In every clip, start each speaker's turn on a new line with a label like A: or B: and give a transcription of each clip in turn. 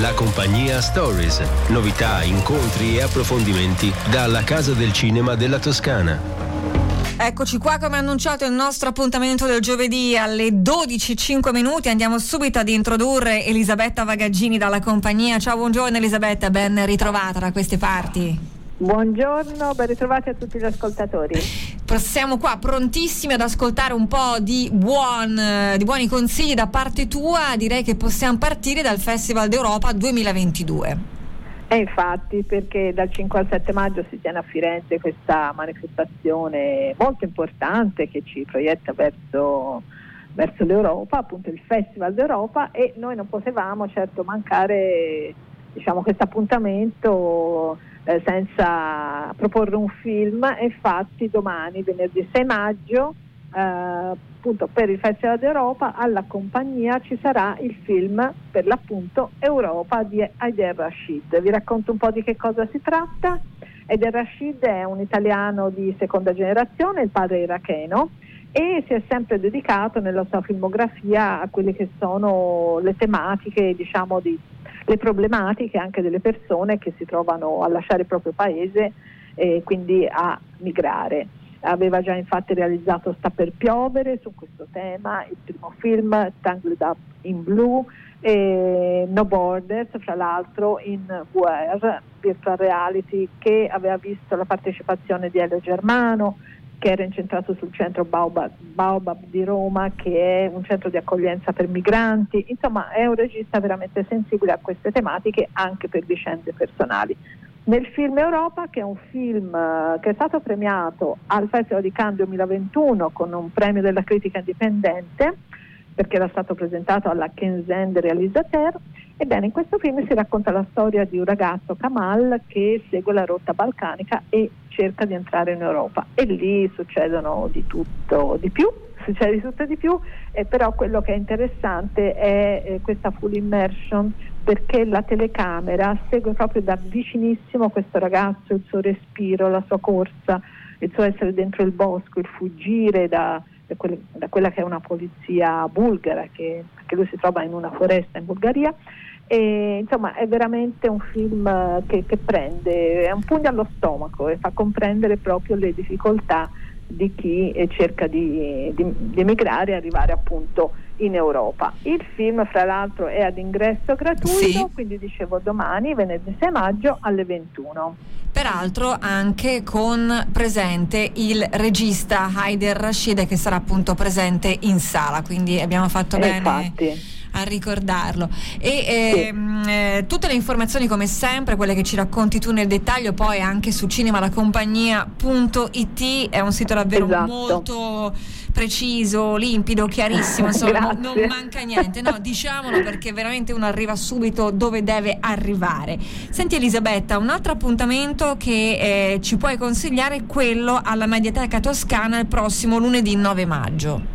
A: La compagnia Stories. Novità, incontri e approfondimenti dalla Casa del Cinema della Toscana.
B: Eccoci qua come annunciato il nostro appuntamento del giovedì alle 12.05 minuti. Andiamo subito ad introdurre Elisabetta Vagaggini dalla compagnia. Ciao, buongiorno Elisabetta, ben ritrovata da queste parti.
C: Buongiorno, ben ritrovati a tutti gli ascoltatori.
B: Siamo qua prontissimi ad ascoltare un po' di, buon, di buoni consigli da parte tua. Direi che possiamo partire dal Festival d'Europa 2022.
C: E infatti, perché dal 5 al 7 maggio si tiene a Firenze questa manifestazione molto importante che ci proietta verso, verso l'Europa, appunto il Festival d'Europa, e noi non potevamo certo mancare diciamo, questo appuntamento eh, senza proporre un film infatti domani, venerdì 6 maggio, eh, appunto per il Festival d'Europa alla compagnia ci sarà il film per l'appunto Europa di Aider Rashid. Vi racconto un po' di che cosa si tratta. Aider Rashid è un italiano di seconda generazione, il padre iracheno e si è sempre dedicato nella sua filmografia a quelle che sono le tematiche diciamo di le problematiche anche delle persone che si trovano a lasciare il proprio paese e quindi a migrare. Aveva già infatti realizzato Sta per piovere su questo tema, il primo film Tangled Up in Blue e No Borders, fra l'altro in VR, Virtual Reality, che aveva visto la partecipazione di Elio Germano, che era incentrato sul centro Baobab, Baobab, di Roma, che è un centro di accoglienza per migranti. Insomma, è un regista veramente sensibile a queste tematiche anche per vicende personali. Nel film Europa, che è un film uh, che è stato premiato al Festival di Cannes 2021 con un premio della critica indipendente, perché era stato presentato alla Kenzen Realisateur, Ebbene, in questo film si racconta la storia di un ragazzo, Kamal, che segue la rotta balcanica e cerca di entrare in Europa. E lì succedono di tutto, di più, succede di tutto e di più, eh, però quello che è interessante è eh, questa full immersion perché la telecamera segue proprio da vicinissimo questo ragazzo, il suo respiro, la sua corsa, il suo essere dentro il bosco, il fuggire da, da, quella che è una polizia bulgara, che, che lui si trova in una foresta in Bulgaria. E, insomma è veramente un film che, che, prende, è un pugno allo stomaco e fa comprendere proprio le difficoltà di chi eh, cerca di, di, di emigrare e arrivare appunto in Europa. Il film fra l'altro è ad ingresso gratuito, sì. quindi dicevo domani, venerdì 6 maggio alle 21.
B: Peraltro anche con presente il regista Haider Rashid che sarà appunto presente in sala, quindi abbiamo fatto bene.
C: Infatti
B: a ricordarlo. E ehm, sì. eh, tutte le informazioni come sempre, quelle che ci racconti tu nel dettaglio, poi anche su cinemalacompagnia.it è un sito davvero esatto. molto preciso, limpido, chiarissimo, insomma non manca niente, no, diciamolo perché veramente uno arriva subito dove deve arrivare. Senti Elisabetta, un altro appuntamento che eh, ci puoi consigliare è quello alla Mediateca Toscana il prossimo lunedì 9 maggio.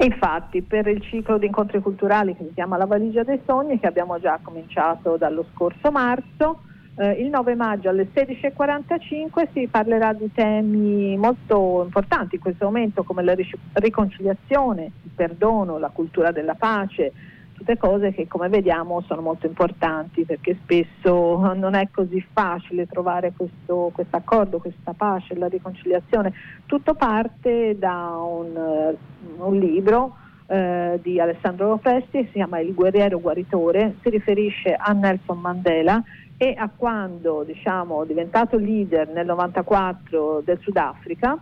C: Infatti, per il ciclo di incontri culturali che si chiama La valigia dei sogni, che abbiamo già cominciato dallo scorso marzo, eh, il 9 maggio alle 16.45 si parlerà di temi molto importanti in questo momento come la riconciliazione, il perdono, la cultura della pace, tutte cose che come vediamo sono molto importanti perché spesso non è così facile trovare questo accordo, questa pace, la riconciliazione. Tutto parte da un, eh, un libro eh, di Alessandro Presti, si chiama Il guerriero guaritore, si riferisce a Nelson Mandela e a quando diciamo, diventato leader nel 94 del Sudafrica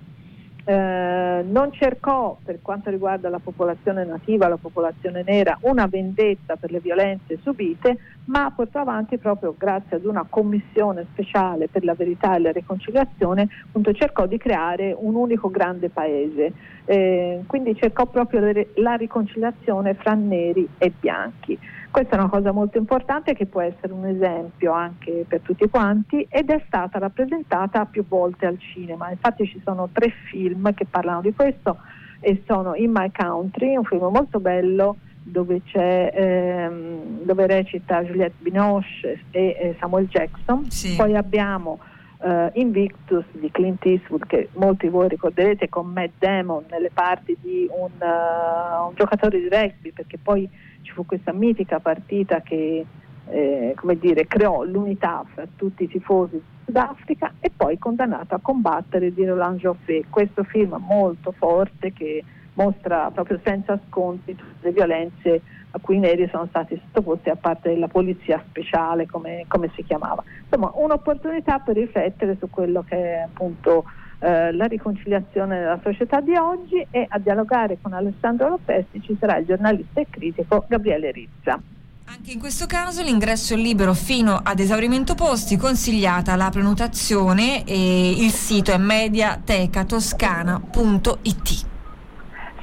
C: eh, non cercò per quanto riguarda la popolazione nativa, la popolazione nera, una vendetta per le violenze subite, ma portò avanti proprio grazie ad una commissione speciale per la verità e la riconciliazione, appunto cercò di creare un unico grande paese. Eh, quindi cercò proprio la riconciliazione fra neri e bianchi. Questa è una cosa molto importante che può essere un esempio anche per tutti quanti ed è stata rappresentata più volte al cinema. Infatti ci sono tre film che parlano di questo e sono In My Country, un film molto bello dove, ehm, dove recita Juliette Binoche e, e Samuel Jackson. Sì. Poi abbiamo uh, Invictus di Clint Eastwood che molti di voi ricorderete con Matt Damon nelle parti di un, uh, un giocatore di rugby perché poi ci fu questa mitica partita che eh, come dire, creò l'unità fra tutti i tifosi di Sudafrica e poi condannato a combattere di Roland Joffé. Questo film molto forte che mostra proprio senza sconti tutte le violenze a cui i neri sono stati sottoposti a parte della polizia speciale, come, come si chiamava. Insomma, un'opportunità per riflettere su quello che è appunto eh, la riconciliazione della società di oggi e a dialogare con Alessandro Lopesti ci sarà il giornalista e critico Gabriele Rizza.
B: Anche in questo caso l'ingresso è libero fino ad esaurimento posti, consigliata la prenotazione e il sito è mediatecatoscana.it.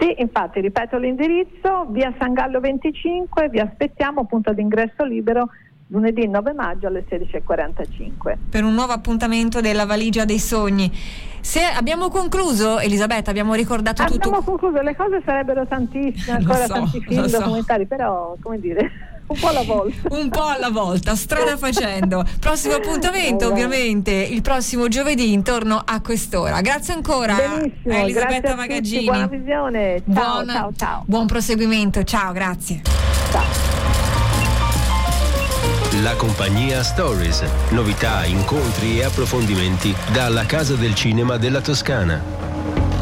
C: Sì, infatti, ripeto l'indirizzo, via San Gallo 25, vi aspettiamo punto d'ingresso libero lunedì 9 maggio alle 16.45.
B: Per un nuovo appuntamento della valigia dei sogni. Se abbiamo concluso, Elisabetta, abbiamo ricordato
C: abbiamo
B: tutto.
C: Abbiamo concluso, le cose sarebbero tantissime, ancora so, tanti film so. documentari, però come dire un po' alla volta.
B: un po' alla volta, strada facendo. Prossimo appuntamento, ovviamente, il prossimo giovedì intorno a quest'ora. Grazie ancora
C: Benissimo,
B: a Elisabetta Magaggini.
C: Buona visione. Ciao, Buona, ciao, ciao.
B: Buon proseguimento, ciao, grazie.
C: Ciao.
A: La compagnia Stories. Novità, incontri e approfondimenti dalla Casa del Cinema della Toscana.